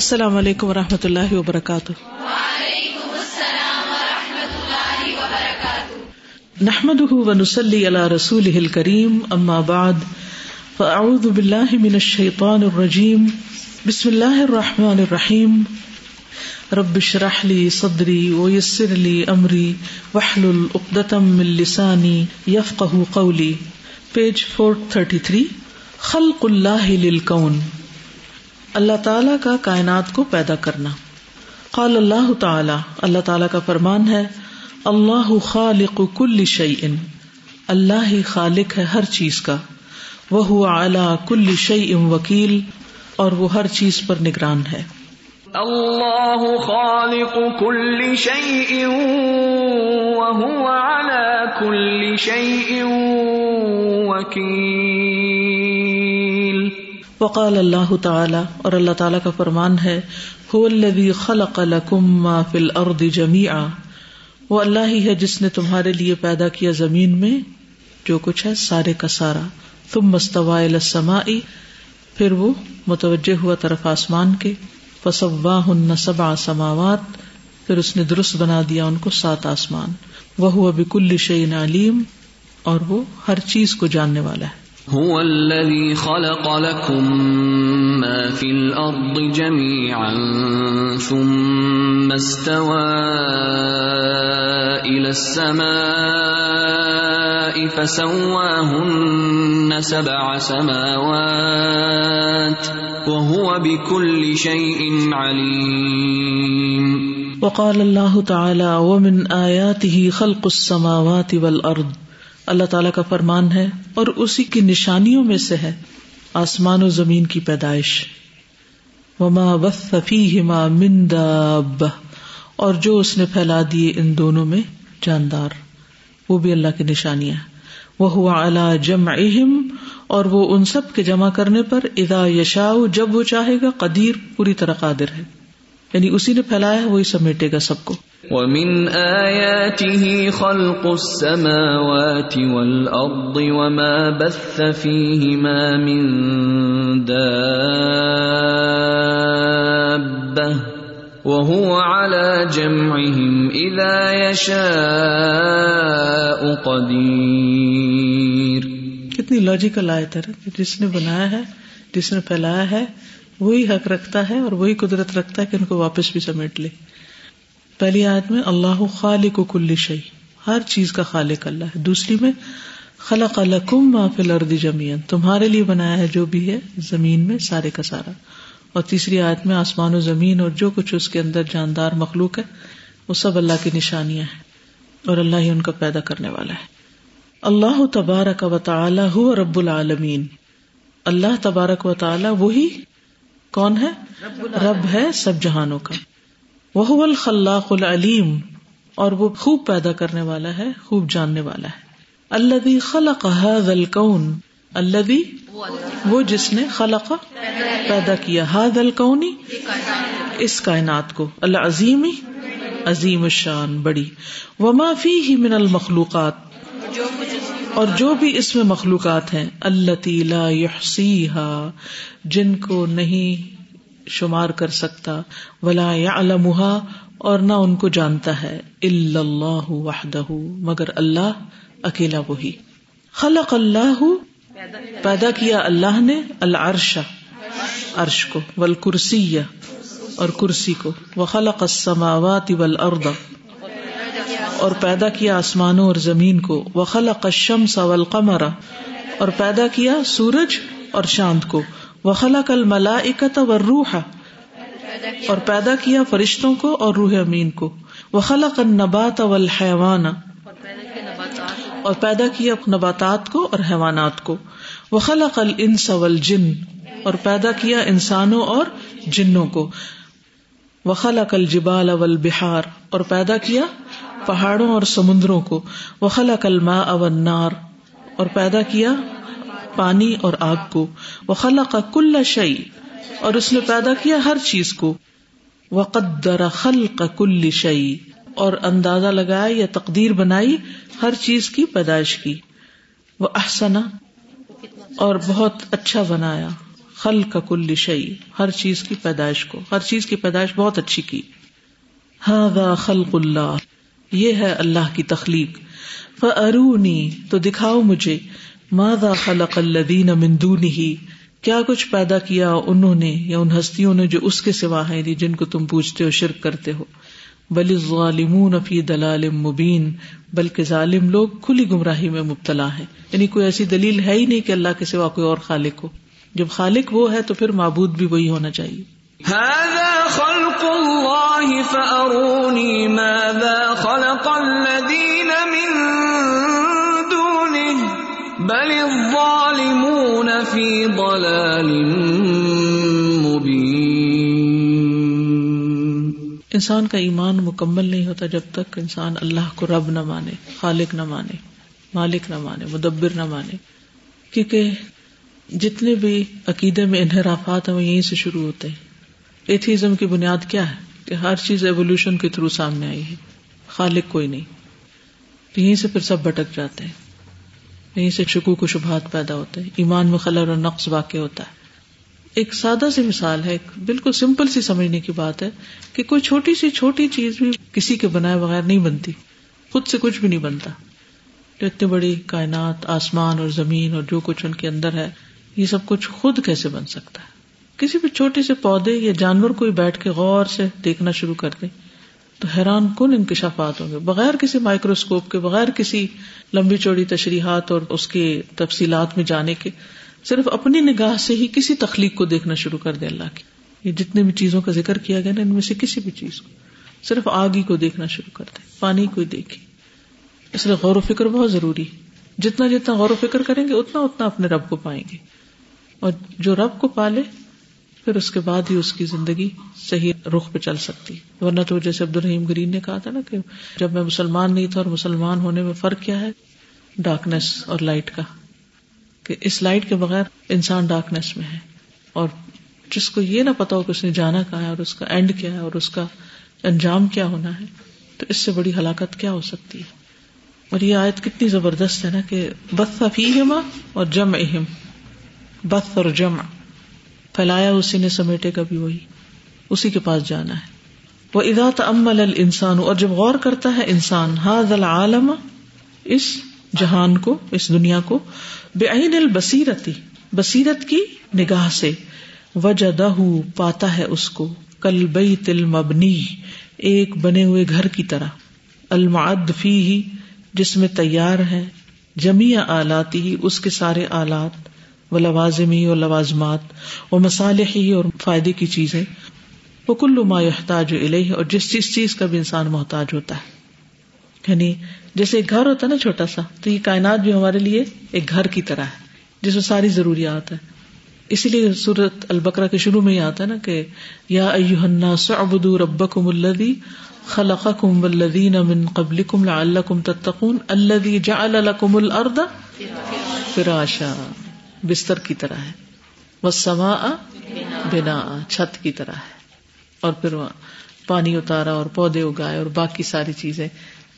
السلام علیکم و رحمۃ اللہ وبرکاتہ۔ نحمد ونسلی علی رسول الکریم، اما بعد، فاعوذ باللہ من الشیطان الرجیم، بسم اللہ الرحمن الرحیم۔ رب اشرح لی صدری ویسر لی امری، واحلل عقدۃ من لسانی یفقهوا قولی۔ پیج 433 خلق اللہ للکون۔ اللہ تعالی کا کائنات کو پیدا کرنا۔ قال اللہ تعالی اللہ تعالی کا فرمان ہے، اللہ خالق کل شعی اللہ ہی خالق ہے ہر چیز کا۔ وہ اعلی کل شعی ام وکیل۔ اور وہ ہر چیز پر نگران ہے۔ اللہ خالق کل شعی کل شعی وکیل۔ وقال اللہ تعالی، اور اللہ تعالیٰ کا فرمان ہے خلق لکم ما فی الارض جميعا وہ اللہ ہی ہے جس نے تمہارے لیے پیدا کیا زمین میں جو کچھ ہے، سارے کا سارا۔ تم مستوا السماء۔ پھر وہ متوجہ ہوا طرف آسمان کے۔ فصواہن سبع سماوات۔ پھر اس نے درست بنا دیا ان کو سات آسمان۔ وہ بکل شعین علیم۔ اور وہ ہر چیز کو جاننے والا ہے۔ هو الذي خلق لكم ما في الأرض جميعا ثم استوى إلى السماء فسواهن سبع سماوات وهو بكل شيء عليم. وقال الله تعالى ومن آياته خلق السماوات والأرض اللہ تعالیٰ کا فرمان ہے اور اسی کی نشانیوں میں سے ہے آسمان و زمین کی پیدائش۔ وما وما منداب اور جو اس نے پھیلا دیے ان دونوں میں جاندار۔ وہ بھی اللہ کی نشانیاں وہ ہوا اللہ جم اہم اور وہ ان سب کے جمع کرنے پر ادا یشا جب وہ چاہے گا، قدیر، پوری طرح قادر ہے۔ یعنی اسی نے پھیلایا وہی سمیٹے گا سب کو۔ ومن آياته خلق السماوات والأرض وما بث فيهما من دابة وهو على جمعهم إذا يشاء قدير کتنی لاجیکل آیت ہے جس نے بنایا ہے، جس نے پھیلایا ہے، وہی حق رکھتا ہے اور وہی قدرت رکھتا ہے کہ ان کو واپس بھی سمیٹ لے۔ پہلی آیت میں اللہ خالق و کل شعی ہر چیز کا خالق اللہ ہے۔ دوسری میں خلق الکم ما فی الارض جميعا تمہارے لیے بنایا ہے جو بھی ہے زمین میں سارے کا سارا۔ اور تیسری آیت میں آسمان و زمین اور جو کچھ اس کے اندر جاندار مخلوق ہے، وہ سب اللہ کی نشانیاں ہیں اور اللہ ہی ان کا پیدا کرنے والا ہے۔ اللہ تبارک و تعالی هو رب العالمین۔ اللہ تبارک و تعالی وہی کون ہے؟ رب ہے سب جہانوں کا۔ وہ الخلاق العلیم، اور وہ خوب پیدا کرنے والا ہے، خوب جاننے والا ہے۔ اللہ خلق هذا الكون اللہ وہ جس نے خلق پیدا کیا هذا الكون، اس کائنات کو۔ اللہ عظیم عظیم الشان، بڑی۔ وما فيه من المخلوقات، اور جو بھی اس میں مخلوقات ہیں اللہ لا يحصيها جن کو نہیں شمار کر سکتا، ولا یا اور نہ ان کو جانتا ہے، اللہ وحدہ، مگر اللہ اکیلا وہی۔ خلق اللہ، پیدا کیا اللہ نے، العرش، عرش کو ول کرسی اور کرسی کو۔ وہ خلق السماوات والارض، اور پیدا کیا آسمانوں اور زمین کو۔ وہ خلق الشمس والقمر، اور پیدا کیا سورج اور چاند کو۔ وخلا کل ملا اکت و روح اور پیدا کیا فرشتوں کو اور روح امین کو. وخلا کل نبات اول حیوان اور پیدا کیا نباتات کو اور حیوانات کو. وخلا کل انس اول جن اور پیدا کیا انسانوں اور جنوں کو. وخلا کل جبال اول بہار اور پیدا کیا پہاڑوں اور سمندروں کو. وخلا کل ماں اول نار اور پیدا کیا پانی اور آگ کو وہ خلا کا کل شعی اور اس نے پیدا کیا ہر چیز کو۔ وقدر خلق کل شعی اور اندازہ لگایا یا تقدیر بنائی ہر چیز کی پیدائش کی۔ وہ احسنا اور بہت اچھا بنایا۔ خل کا کل شعی ہر چیز کی پیدائش کو۔ ہر چیز کی پیدائش بہت اچھی کی۔ ہاں خلق اللہ، یہ ہے اللہ کی تخلیق۔ فرونی تو دکھاؤ مجھے۔ مادا خلق الدین مندون ہی کیا کچھ پیدا کیا انہوں نے یا ان ہستیوں نے جو اس کے سوا ہے جی جن کو تم پوچھتے ہو، شرک کرتے ہو؟ بل ظالمون فی دلال مبین، بلکہ ظالم لوگ کھلی گمراہی میں مبتلا ہے یعنی کوئی ایسی دلیل ہے ہی نہیں کہ اللہ کے سوا کوئی اور خالق ہو۔ جب خالق وہ ہے تو پھر معبود بھی وہی ہونا چاہیے۔ هذا خلق الله فأروني ماذا خلق الذين بل الظالمون في ضلال انسان کا ایمان مکمل نہیں ہوتا جب تک انسان اللہ کو رب نہ مانے، خالق نہ مانے، مالک نہ مانے، مدبر نہ مانے۔ کیونکہ جتنے بھی عقیدے میں انحرافات ہیں، وہ یہیں سے شروع ہوتے ہیں۔ ایتھیزم کی بنیاد کیا ہے؟ کہ ہر چیز ایولیوشن کے تھرو سامنے آئی ہے۔ خالق کوئی نہیں۔ تو یہیں سے پھر سب بھٹک جاتے ہیں۔ یہیں سے شکوک و شبہات پیدا ہوتے ہیں۔ ایمان میں خلر اور نقص واقع ہوتا ہے۔ ایک سادہ سی مثال ہے، ایک بالکل سمپل سی سمجھنے کی بات ہے کہ کوئی چھوٹی سی چھوٹی چیز بھی کسی کے بنائے بغیر نہیں بنتی۔ خود سے کچھ بھی نہیں بنتا۔ جو اتنی بڑی کائنات، آسمان اور زمین اور جو کچھ ان کے اندر ہے، یہ سب کچھ خود کیسے بن سکتا ہے؟ کسی بھی چھوٹے سے پودے یا جانور کوئی بیٹھ کے غور سے دیکھنا شروع کر دے۔ تو حیران کن انکشافات ہوں گے۔ بغیر کسی مائکروسکوپ کے، بغیر کسی لمبی چوڑی تشریحات اور اس کی تفصیلات میں جانے کے، صرف اپنی نگاہ سے ہی کسی تخلیق کو دیکھنا شروع کر دے اللہ کی۔ یہ جتنے بھی چیزوں کا ذکر کیا گیا نا، ان میں سے کسی بھی چیز کو۔ صرف آگ ہی کو دیکھنا شروع کر دے پانی کو دیکھے اس لیے غور و فکر بہت ضروری ہے۔ جتنا جتنا غور و فکر کریں گے، اتنا اتنا اپنے رب کو پائیں گے۔ اور جو رب کو پالے پھر اس کے بعد ہی اس کی زندگی صحیح رخ پہ چل سکتی۔ ورنہ تو جیسے عبد الرحیم گرین نے کہا تھا نا کہ جب میں مسلمان نہیں تھا اور مسلمان ہونے میں فرق کیا ہے؟ ڈارکنیس اور لائٹ کا۔ کہ اس لائٹ کے بغیر انسان ڈارکنیس میں ہے۔ اور جس کو یہ نہ پتا ہو کہ اس نے جانا کہا ہے اور اس کا اینڈ کیا ہے اور اس کا انجام کیا ہونا ہے، تو اس سے بڑی ہلاکت کیا ہو سکتی ہے؟ اور یہ آیت کتنی زبردست ہے نا کہ بس فیما اور جم اہم بس اور جمع۔ پھیلایا، اسی نے سمیٹے کا بھی وہی۔ اسی کے پاس جانا ہے۔ وہ ادا تمل انسان اور جب غور کرتا ہے انسان ہاض العالم، اس جہان کو، اس دنیا کو بے عین البصیرتی بصیرت کی نگاہ سے وجہ پاتا ہے اس کو۔ کل بئی تل مبنی ایک بنے ہوئے گھر کی طرح۔ المعد فی ہی جس میں تیار ہے۔ جمی آلاتی ہی اس کے سارے آلات۔ و لوازمی اور لوازمات و مسالح ہی اور فائدے کی چیزیں۔ وہ کلو ما یحتاج الہ اور جس چیز چیز کا بھی انسان محتاج ہوتا ہے۔ یعنی جیسے ایک گھر ہوتا ہے نا چھوٹا سا، تو یہ کائنات بھی ہمارے لیے ایک گھر کی طرح ہے، جس میں ساری ضروریات ہے اسی لیے سورت البکرا کے شروع میں یہ آتا ہے نا کہ یا ایوہنا سعبد ربکم الذی خلقکم والذین من قبلکم لعلکم تتقون، الذی جعل لکم الارض فراشا۔ بستر کی طرح ہے۔ والسماء بنا چھت کی طرح ہے۔ اور پھر پانی اتارا اور پودے اگائے اور باقی ساری چیزیں۔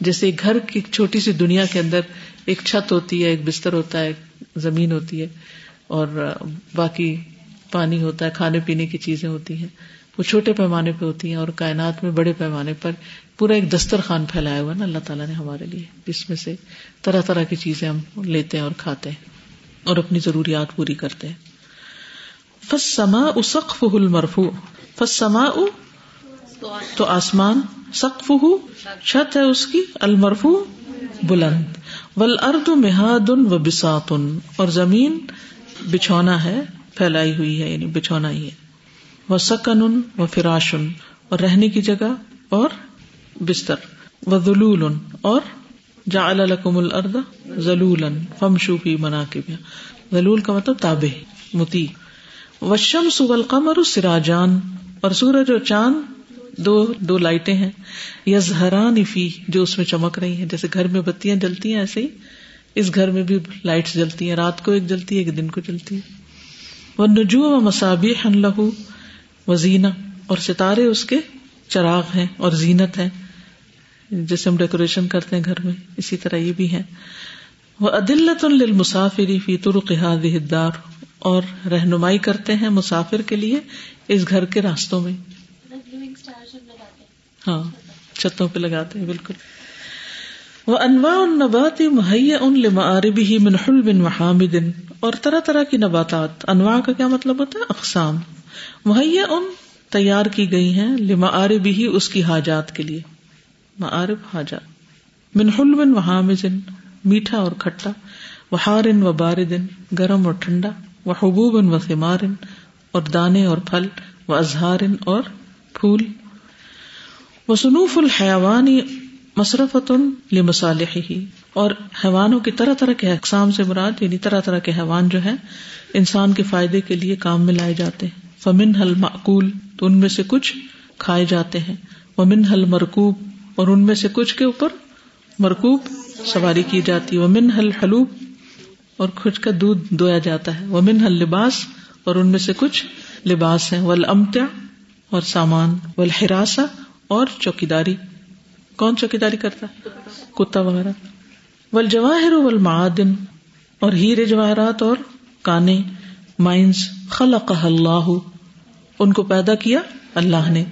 جیسے گھر کی چھوٹی سی دنیا کے اندر ایک چھت ہوتی ہے، ایک بستر ہوتا ہے زمین ہوتی ہے اور باقی پانی ہوتا ہے، کھانے پینے کی چیزیں ہوتی ہیں۔ وہ چھوٹے پیمانے پہ ہوتی ہیں اور کائنات میں بڑے پیمانے پر پورا ایک دسترخوان پھیلایا ہوا نا اللہ تعالیٰ نے ہمارے لیے۔ جس میں سے طرح طرح کی چیزیں ہم لیتے ہیں اور کھاتے ہیں۔ اور اپنی ضروریات پوری کرتے ہیں۔ فسما اسقف مرفو فسما تو آسمان سقف چھت ہے اس کی المرفو بلند۔ ول ارد محاد و بساتن اور زمین بچھونا ہے، پھیلائی ہوئی ہے یعنی بچھونا ہی ہے۔ وہ سکن و فراشن اور رہنے کی جگہ اور بستر۔ و ذلول اور جا الکم الرد ذلول فم شوفی منا کے بھی ذلول کا مطلب تابے متی وشم سول قمر سراجان، اور سورج اور چاند دو دو لائٹیں ہیں۔ یزہران فی، جو اس میں چمک رہی ہیں۔ جیسے گھر میں بتیاں جلتی ہیں، ایسے ہی اس گھر میں بھی لائٹ جلتی ہیں۔ رات کو ایک جلتی ہے، ایک دن کو جلتی ہے۔ وہ نجو و مسابی ہن لہو و زینا اور ستارے اس کے چراغ ہیں اور زینت ہے جیسے ہم ڈیکوریشن کرتے ہیں گھر میں، اسی طرح یہ بھی ہے وہ عدلت المسافری فی ترق دار اور رہنمائی کرتے ہیں مسافر کے لیے اس گھر کے راستوں میں۔ ہاں چھتوں پہ لگاتے ہیں، بالکل۔ وہ انواع النبات مہیا ان لمعاربی ہی منحل بن محامد اور طرح طرح کی نباتات۔ انواع کا کیا مطلب ہوتا ہے؟ اقسام۔ مہیا ان تیار کی گئی ہیں لمعاربی ہی اس کی حاجات کے لیے۔ معارب حاجات منحل بن محامد میٹھا اور کھٹا۔ وہار ان و باردن گرم اور ٹھنڈا۔ وہ حبوب و ثمار اور دانے اور پھل۔ و اظہار اور پھول۔ وہ سنوف الحیوانی مصرفت لمصالح ہی اور حیوانوں کی طرح طرح کے اقسام سے مراد یعنی طرح طرح کے حیوان جو ہے انسان کے فائدے کے لیے کام میں لائے جاتے ہیں۔ فمن حل معقول تو ان میں سے کچھ کھائے جاتے ہیں۔ ومن حل مرکوب اور ان میں سے کچھ کے اوپر مرکوب سواری کی جاتی ہے۔ ومن حل حلوب اور کچھ کا دودھ دویا جاتا ہے۔ ومن حل لباس اور ان میں سے کچھ لباس ہیں۔ ول امتیا اور سامان۔ ولحراسا اور چوکیداری۔ کون چوکیداری کرتا ہے؟ کتا وغیرہ۔ ول جواہر ول معدن اور ہیرے جواہرات اور کانے۔ مائنس خلق اللہ۔ ان کو پیدا کیا اللہ نے۔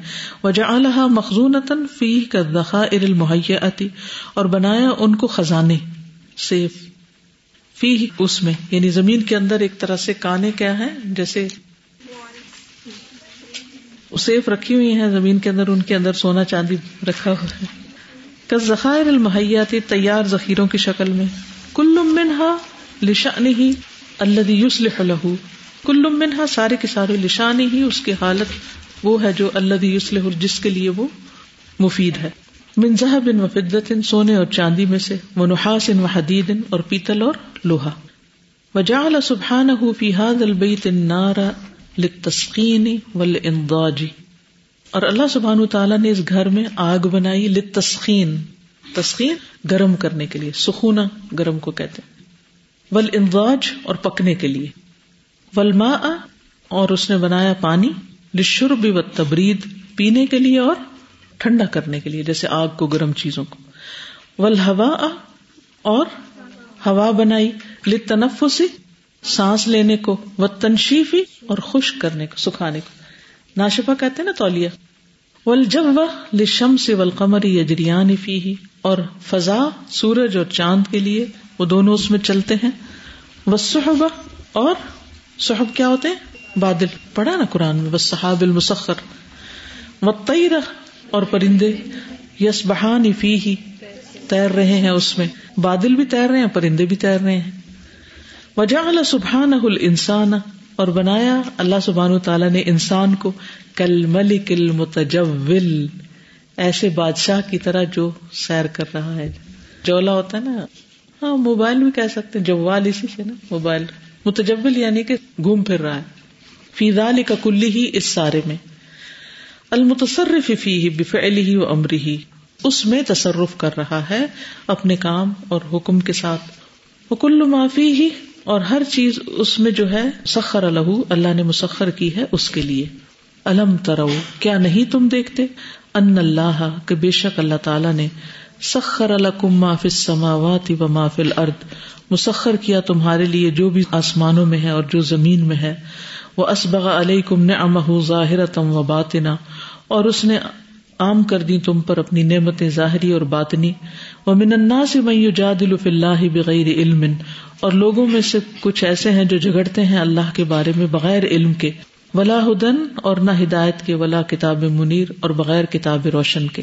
وجہ مخزون فی کا ذخائر المحیتی اور بنایا ان کو خزانے، سیف۔ فی اس میں یعنی زمین کے اندر ایک طرح سے کانے کیا ہے جیسے سیف رکھی ہوئی ہیں، زمین کے اندر، ان کے اندر سونا چاندی رکھا ہوا ہے۔ ذخائر المحیاتی تیار ذخیروں کی شکل میں۔ کل منہا لشانی ہی اللہ یوسلح لہو۔ کل منہا، سارے کے سارے لشانی ہی، اس کی حالت وہ ہے جو اللہ یوسلح جس کے لیے وہ مفید ہے۔ من ذهب و سونے اور چاندی میں سے وہ نحاس و حدید اور پیتل اور لوہا۔ وجعل سبحانه في هذا البيت النار للتسخين والانضاج۔ اور اللہ سبحان تعالیٰ نے اس گھر میں آگ بنائی لت تسخین گرم کرنے کے لیے سکھونا گرم کو کہتے ول انداج اور پکنے کے لیے۔ ولما اور اس نے بنایا پانی لشرب و تبرید پینے کے لیے اور ٹھنڈا کرنے کے لیے، جیسے آگ کو گرم چیزوں کو۔ ول ہوا اور ہوا بنائی لت سانس لینے کو و تنشیفی اور خشک کرنے کو، سکھانے کو۔ ناشفا کہتے نا تولیا ول جب وہ لشم سے ول قمری یجریان فی اور فضا، سورج اور چاند کے لیے، وہ دونوں اس میں چلتے ہیں۔ وہ اور صحب کیا ہوتے ہیں؟ بادل. پڑھا نا قرآن میں. بس صحاب المسخر. و تیر اور پرندے. یس بہان فی ہی تیر رہے ہیں اس میں. بادل بھی تیر رہے ہیں، پرندے بھی تیر رہے ہیں. وجہ سبحان انسان اور بنایا اللہ سبحان تعالیٰ نے انسان کو. کل ملک المتجول. ایسے بادشاہ کی طرح جو سیر کر رہا ہے. جولا ہوتا ہے نا. ہاں موبائل بھی کہہ سکتے جوال اسی سے نا، موبائل. متجول یعنی کہ گھوم پھر رہا ہے۔ فیضال کا کلی ہی اس سارے میں۔ المتصرف فی بفعلی ہی و امری ہی اس میں تصرف کر رہا ہے اپنے کام اور حکم کے ساتھ۔ وہ کل معافی ہی اور ہر چیز اس میں جو ہے سخر الح اللہ نے مسخر کی ہے اس کے لیے۔ الم ترو، کیا نہیں تم دیکھتے؟ ان اللہ، کہ بے شک اللہ تعالیٰ نے سخر الکم ما فی السماوات و ما فی الارض، مسخر کیا تمہارے لیے جو بھی آسمانوں میں ہے اور جو زمین میں ہے۔ وہ اسبغ علیکم نعمہ ظاہرتم و باطنا اور اس نے عام کر دی تم پر اپنی نعمتیں ظاہری اور باطنی۔ وہ من الناس من یجادل فی اللہ بغیر علم۔ اور لوگوں میں سے کچھ ایسے ہیں جو جھگڑتے ہیں اللہ کے بارے میں بغیر علم کے۔ ولا ہدن اور نہ ہدایت کے، ولا کتاب منیر اور بغیر کتاب روشن کے۔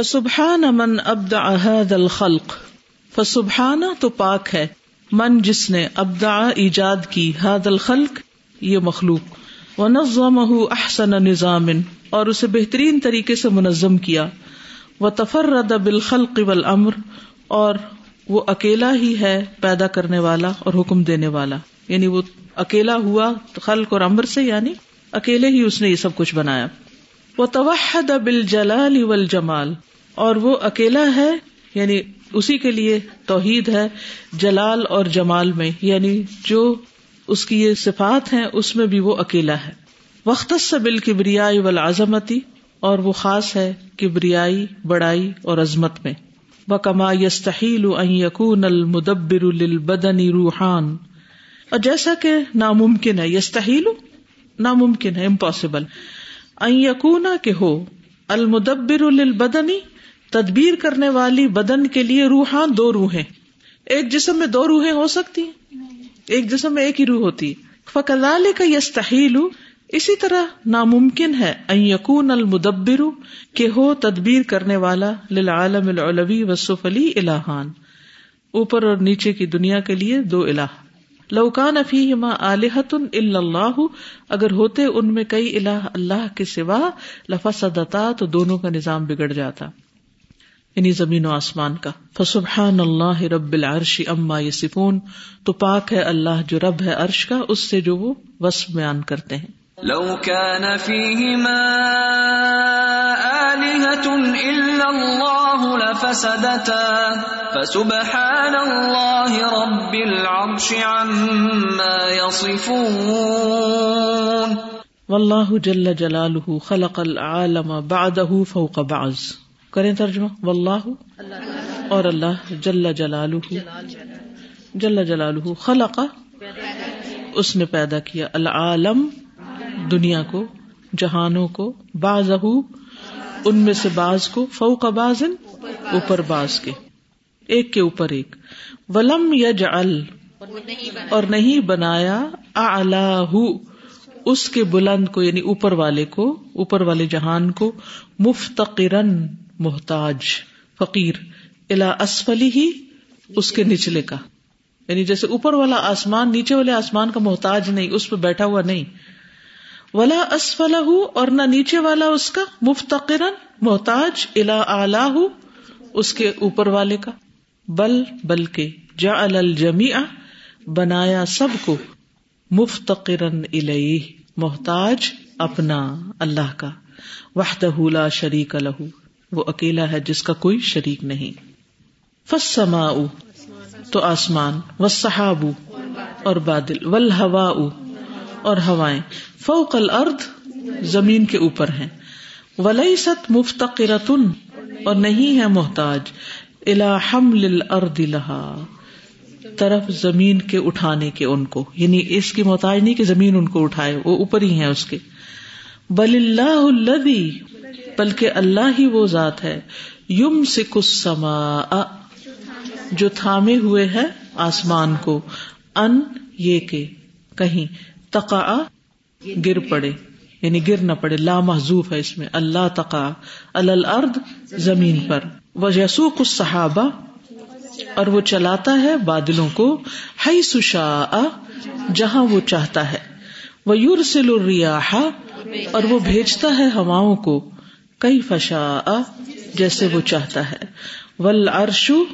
فسبحان من ابدع هذا الخلق. فسبحان تو پاک ہے، من جس نے ابدع ایجاد کی هذا الخلق، یہ مخلوق. ونظمه احسن نظام، اور اسے بہترین طریقے سے منظم کیا. وہ تفر رد بالخل امر اور وہ اکیلا ہی ہے پیدا کرنے والا اور حکم دینے والا. یعنی وہ اکیلا ہوا خلق اور امر سے یعنی اکیلے ہی اس نے یہ سب کچھ بنایا. وہ توحد بل جلال جمال اور وہ اکیلا ہے یعنی اسی کے لیے توحید ہے، جلال اور جمال میں یعنی جو اس کی یہ صفات ہیں، اس میں بھی وہ اکیلا ہے۔ وقت سے بال کبریائی ولازمتی اور وہ خاص ہے کبریائی، بڑائی اور عظمت میں۔ وہ کما یستحیل یقون المدبر البدنی روحان۔ اور جیسا کہ ناممکن ہے یستحیل ناممکن ہے امپاسبل یقون کہ ہو، المدبر البدنی تدبیر کرنے والی بدن کے لیے روحان دو روحیں ایک جسم میں دو روحیں ہو سکتی ہیں۔ ایک جسم میں ایک ہی روح ہوتی۔ فکلال کا یستحیل اسی طرح ناممکن ہے یقون المدبر کہ ہو تدبیر کرنے والا للعالم العلوی وصف علی الہان۔ اوپر اور نیچے کی دنیا کے لیے دو الہ۔ لوکان افیما علیحت اللہ، اگر ہوتے ان میں کئی الہ اللہ کے سوا لفا صدتا تو دونوں کا نظام بگڑ جاتا۔ یعنی زمین و آسمان کا۔ فسبحان اللہ رب العرش اما یسفون تو پاک ہے اللہ جو رب ہے عرش کا اس سے جو وہ وصف بیان کرتے ہیں۔ لو كان فيهما آلهة إلا الله لفسدتا۔ فسبحان الله رب العرش عما يصفون۔ واللہ جل جلالہ خلق العالم بعده فوق بعض۔ کریں ترجمہ؟ واللہ. اور اللہ جل جلالہ. جل جلالہ خلق. اس نے پیدا کیا العالم، دنیا کو، جہانوں کو باز ان میں سے باز کو فو کا باز اوپر باز کے. ایک کے اوپر ایک. ولم یج اور نہیں بنایا اللہ اس کے بلند کو یعنی اوپر والے کو، اوپر والے جہان کو مفتقرن محتاج فقیر الا اسفلی ہی اس کے نچلے کا۔ یعنی جیسے اوپر والا آسمان، نیچے والے آسمان کا محتاج نہیں، اس پہ بیٹھا ہوا نہیں۔ ولا اسفل اور نہ نیچے والا اس کا مفتقر محتاج الا اعلی اس کے اوپر والے کا۔ بل بل کے جا الجمی بنایا سب کو۔ مفتقرن الیہ، محتاج اپنا اللہ کا۔ وحدہ لا شریک لہو وہ اکیلا ہے جس کا کوئی شریک نہیں۔ فسما تو آسمان و صحاب اور بادل ول ہوا اور ہوائیں۔ فوق الارض، زمین کے اوپر ہیں۔ ولی ست مفتقرتن، اور نہیں ہے محتاج۔ الا حمل الارض لہا۔ طرف زمین کے اٹھانے کے ان کو۔ یعنی اس کی محتاج نہیں کہ زمین ان کو اٹھائے، وہ اوپر ہی ہے اس کے۔ بل اللہ الذی بلکہ اللہ ہی وہ ذات ہے۔ یم سک السماء۔ جو تھامے ہوئے ہے آسمان کو۔ ان یہ کہ کہیں تقا گر پڑے۔ یعنی گر نہ پڑے۔ لا محضوف ہے اس میں۔ اللہ تقا الارض زمین پر۔ وہ یسو کچھ صحابہ اور وہ چلاتا ہے بادلوں کو۔ ہئی سشا جہاں وہ چاہتا ہے۔ وہ یور سل اور وہ بھیجتا ہے ہواؤں کو۔ کئی فشا جیسے وہ چاہتا ہے۔ ول ارشو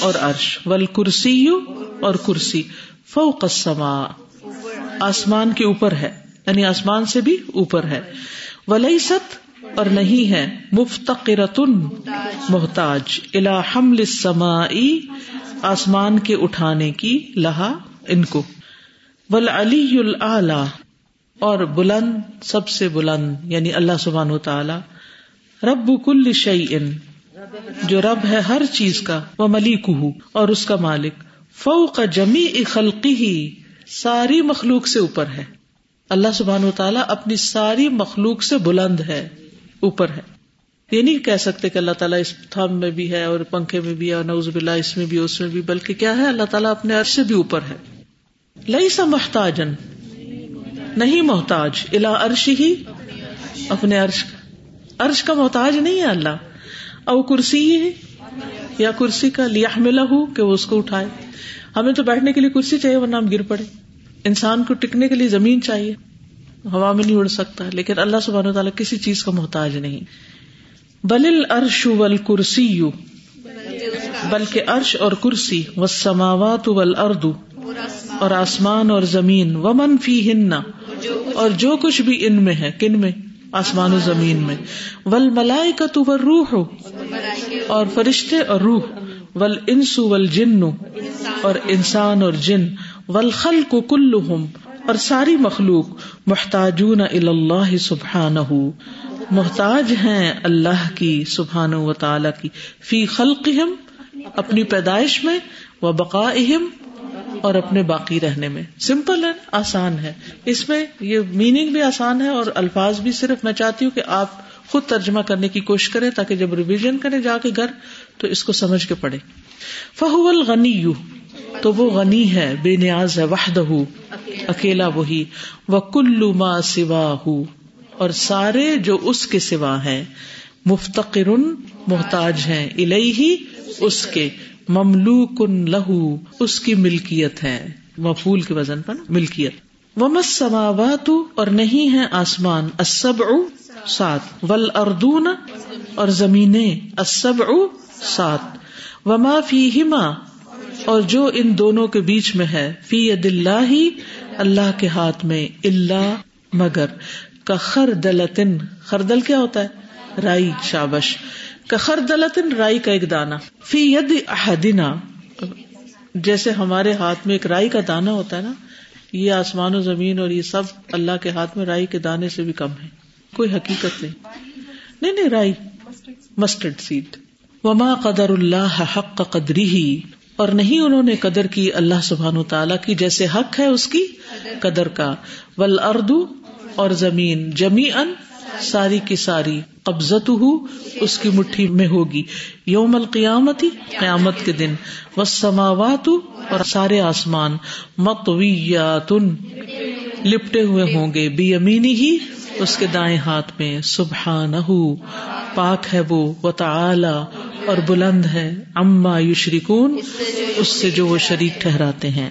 اور ارش ول کرسی اور کرسی۔ فوق السماء۔ آسمان کے اوپر ہے۔ یعنی آسمان سے بھی اوپر ہے۔ ولی ست اور نہیں ہے۔ مفتقرتن۔ محتاج۔ الا حمل آسمان کے اٹھانے کی لہا ان کو۔ ول علی اور بلند، سب سے بلند یعنی اللہ سبحان و تعالی رب کل شعی ان جو رب ہے ہر چیز کا وہ ملیک اور اس کا مالک، فوق جمی خلقی ہی ساری مخلوق سے اوپر ہے۔ اللہ سبحان و تعالیٰ اپنی ساری مخلوق سے بلند ہے، اوپر ہے۔ یہ نہیں کہہ سکتے کہ اللہ تعالیٰ اس تھم میں بھی ہے اور پنکھے میں بھی ہے اور نوز بلا اس میں بھی، اس میں بھی، بلکہ کیا ہے؟ اللہ تعالیٰ اپنے عرش سے بھی اوپر ہے۔ لئی سا محتاجن نہیں محتاج الا عرش ہی اپنے عرش کا۔ عرش کا محتاج نہیں ہے اللہ۔ او کرسی ہی یا کرسی کا لیا ملا ہو کہ وہ اس کو اٹھائے۔ ہمیں تو بیٹھنے کے لیے کرسی چاہیے ورنہ ہم گر پڑے۔ انسان کو ٹکنے کے لیے زمین چاہیے۔ ہوا میں نہیں اڑ سکتا، لیکن اللہ سبحانہ تعالیٰ کسی چیز کا محتاج نہیں۔ بل ارش ول کرسی بلکہ عرش اور کرسی و سماوات ول اردو اور آسمان اور زمین۔ ومن فی ہن اور جو کچھ بھی ان میں ہے، کن میں؟ آسمان و زمین میں۔ ول ملائی کا تو روح ہو اور فرشتے اور روح۔ ول انسو ول جن اور انسان اور جن۔ ول خل کو کل اور ساری مخلوق۔ محتاجون اللہ سبحان محتاج ہیں اللہ کی سبحان و تعالی کی۔ فی خلق اپنی پیدائش میں۔ و بقا اور اپنے باقی رہنے میں۔ سمپل ہے آسان ہے۔ اس میں یہ میننگ بھی آسان ہے اور الفاظ بھی صرف میں چاہتی ہوں کہ آپ خود ترجمہ کرنے کی کوشش کریں تاکہ جب ریویژن کرے جا کے گھر تو اس کو سمجھ کے پڑھے فہو الغنی یو تو وہ غنی ہے، بے نیاز ہے وحدہ اکیلا وہی۔ وہ کلو ما سوا ہو اور سارے جو اس کے سوا ہیں مفتقر محتاج ہیں الہی اس کے۔ مملوک لہو، اس کی ملکیت ہے۔ مفول کے وزن پر ملکیت۔ ومس سماوات اور نہیں ہے آسمان۔ السبع سات ول اردون اور زمینیں۔ السبع سات وما فیہما اور جو ان دونوں کے بیچ میں ہے فی ید اللہ اللہ کے ہاتھ میں۔ اللہ مگر۔ کا خر دلتن خردل کیا ہوتا ہے؟ رائی، شابش۔ کا دلتن رائی کا ایک دانا فی ید احدنا۔ جیسے ہمارے ہاتھ میں ایک رائی کا دانا ہوتا ہے نا، یہ آسمان و زمین اور یہ سب اللہ کے ہاتھ میں رائی کے دانے سے بھی کم ہے۔ کوئی حقیقت نہیں۔ نہیں نہیں، رائی۔ مسٹرڈ سیڈ وما قدر اللہ حق کا قدری ہی اور نہیں انہوں نے قدر کی اللہ سبحان و تعالیٰ کی، جیسے حق ہے اس کی قدر کا۔ ول اردو اور زمین جمی ان ساری کی ساری قبضت ہو اس کی مٹھی میں ہوگی۔ یوم القیامتی، قیامت کے دن۔ وہ سماوات اور سارے آسمان۔ متویاتن لپٹے ہوئے ہوں گے۔ بی امینی ہی اس کے دائیں ہاتھ میں۔ سبحان پاک ہے وہ۔ و تعالی اور بلند ہے۔ اما یشرکون، اس سے جو وہ شریک ٹھہراتے ہیں۔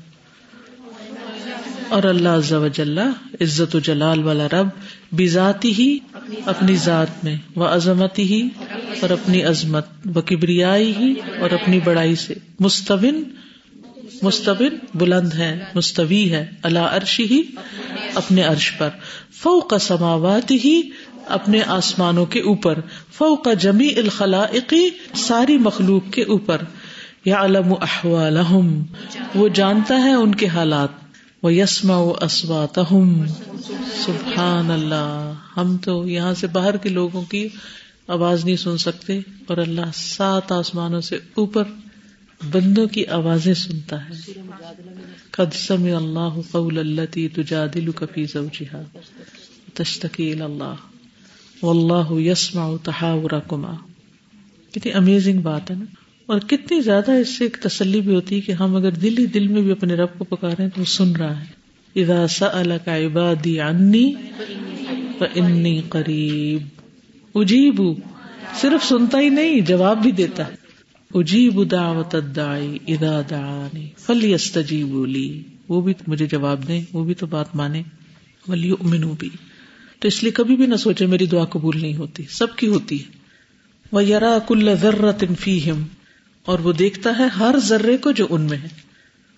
اور اللہ عز وجل عزت و جلال والا رب بذاتی ہی اپنی ذات میں، و عظمتی ہی اور اپنی عظمت، و کبریائی ہی اور اپنی بڑائی سے۔ مستبن مستبن بلند ہے، مستوی ہے اللہ عرش ہی اپنے عرش پر۔ فو کا سماوات ہی اپنے آسمانوں کے اوپر۔ فو کا جمی الخلاقی ساری مخلوق کے اوپر۔ یا علم احوالہم۔ وہ جانتا ہے ان کے حالات۔ وہ یسما اسوات سبحان اللہ ہم تو یہاں سے باہر کے لوگوں کی آواز نہیں سن سکتے اور اللہ سات آسمانوں سے اوپر بندوں کی آوازیں سنتا ہے۔ قدسم اللہ قول اللہ تجا دل کفی زوجہ تشتکیل اللہ واللہ یسما تحاورا کتنی امیزنگ بات ہے نا۔ اور کتنی زیادہ اس سے ایک تسلی بھی ہوتی ہے کہ ہم اگر دل ہی دل میں بھی اپنے رب کو پکارے تو وہ سن رہا ہے۔ اذا سألک عبادی عنی فانی قریب۔ اجیب صرف سنتا ہی نہیں، جواب بھی دیتا ہے۔ اجیب دعوت الدائی اذا دعانی فلیستجیبوا لی۔ وہ بھی مجھے جواب دیں، وہ بھی تو بات مانے۔ ولیؤمنوا بھی تو اس لیے کبھی بھی نہ سوچے میری دعا قبول نہیں ہوتی، سب کی ہوتی ہے۔ وہ وَيَرَا كُلَّ ذَرَّةٍ فِيهِمْ اور وہ دیکھتا ہے ہر ذرے کو جو ان میں ہے۔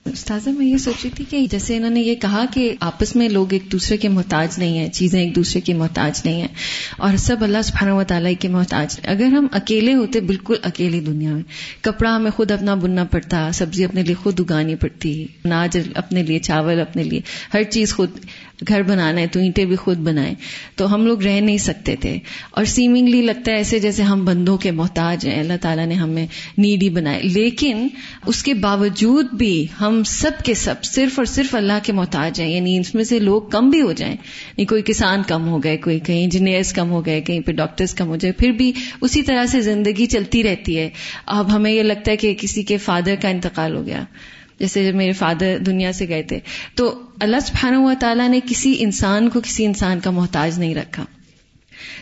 استاذہ، میں یہ سوچ رہی تھی کہ جیسے انہوں نے یہ کہا کہ آپس میں لوگ ایک دوسرے کے محتاج نہیں ہیں، چیزیں ایک دوسرے کی محتاج نہیں ہیں، اور سب اللہ سبحانہ و تعالیٰ کے محتاج اگر ہم اکیلے ہوتے بالکل اکیلی دنیا میں، کپڑا ہمیں خود اپنا بننا پڑتا، سبزی اپنے لیے خود اگانی پڑتی، اناج اپنے لیے، چاول اپنے لیے، ہر چیز خود گھر بنانا ہے تو اینٹیں بھی خود بنائیں۔ تو ہم لوگ رہ نہیں سکتے تھے۔ اور سیمنگلی لگتا ہے ایسے جیسے ہم بندوں کے محتاج ہیں۔ اللہ تعالیٰ نے ہمیں نیڈی بنائے۔ لیکن اس کے باوجود بھی ہم سب کے سب صرف اور صرف اللہ کے محتاج ہیں۔ یعنی اس میں سے لوگ کم بھی ہو جائیں۔ نہیں کوئی کسان کم ہو گئے، کوئی کہیں انجینئرس کم ہو گئے، کہیں پہ ڈاکٹرس کم ہو جائے پھر بھی اسی طرح سے زندگی چلتی رہتی ہے۔ اب ہمیں یہ لگتا ہے کہ کسی کے فادر کا انتقال ہو گیا۔ جیسے جب میرے فادر دنیا سے گئے تھے۔ تو اللہ سبحانہ و تعالیٰ نے کسی انسان کو کسی انسان کا محتاج نہیں رکھا۔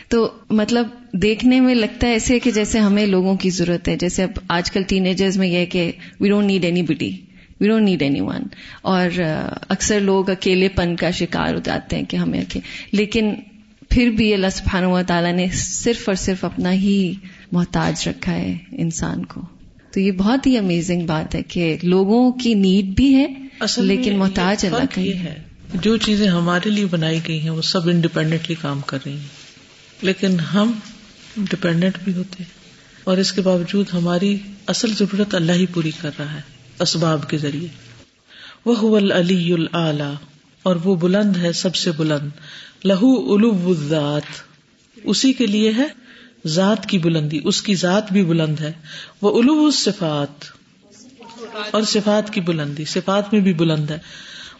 تو مطلب دیکھنے میں لگتا ہے ایسے کہ جیسے ہمیں لوگوں کی ضرورت ہے۔ جیسے اب آج کل ٹین ایجرز میں یہ کہ we don't need anybody we don't need anyone اور اکثر لوگ اکیلے پن کا شکار ہو جاتے ہیں کہ ہمیں لیکن پھر بھی اللہ سبحانہ و تعالیٰ نے صرف اور صرف اپنا ہی محتاج رکھا ہے انسان کو۔ تو یہ بہت ہی امیزنگ بات ہے کہ لوگوں کی نیڈ بھی ہے لیکن محتاج اللہ کا ہے جو چیزیں ہمارے لیے بنائی گئی ہیں وہ سب انڈیپینڈنٹلی کام کر رہی ہیں۔ لیکن ہم ڈپینڈنٹ بھی ہوتے ہیں۔ اور اس کے باوجود ہماری اصل ضرورت اللہ ہی پوری کر رہا ہے اسباب کے ذریعے۔ وہ العلی العلی اور وہ بلند ہے سب سے بلند۔ لہو الات اسی کے لیے ہے ذات کی بلندی، اس کی ذات بھی بلند ہے۔ وہ الو صفات اور صفات کی بلندی، صفات میں بھی بلند ہے۔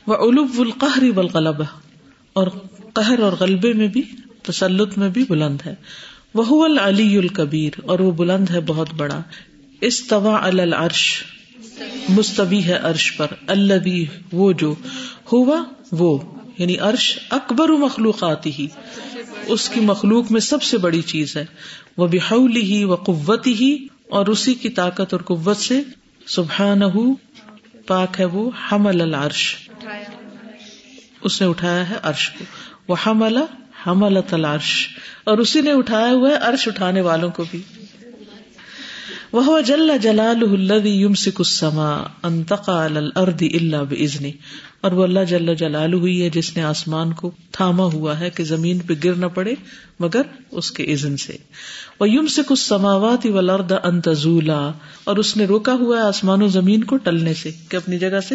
وہ الب القہری والغلبہ اور قہر اور غلبے میں بھی، تسلط میں بھی بلند ہے۔ وہ العلی الکبیر اور وہ بلند ہے بہت بڑا۔ استوا العرش، مستوی ہے عرش پر۔ اللہ وہ جو، ہوا، وہ۔ یعنی عرش اکبر مخلوقات ہی، اس کی مخلوق میں سب سے بڑی چیز ہے۔ وہ بحولی ہی و قوت ہی اور اسی کی طاقت اور قوت سے سبحان پاک ہے وہ، حمل العرش۔ اس نے اٹھایا ہے عرش کو۔ وہ حمل حمل العرش۔ اور اسی نے اٹھایا ہوا ہے عرش اٹھانے والوں کو بھی۔ وہ جل جلال الارض اللہ بزنی اور وہ اللہ جل جلال ہوئی ہے جس نے آسمان کو تھاما ہوا ہے کہ زمین پہ گر نہ پڑے مگر اس کے عزن سے۔ وہ یم سے کچھ سماوات ولرد انتظولا اور اس نے روکا ہوا ہے آسمان و زمین کو ٹلنے سے کہ اپنی جگہ سے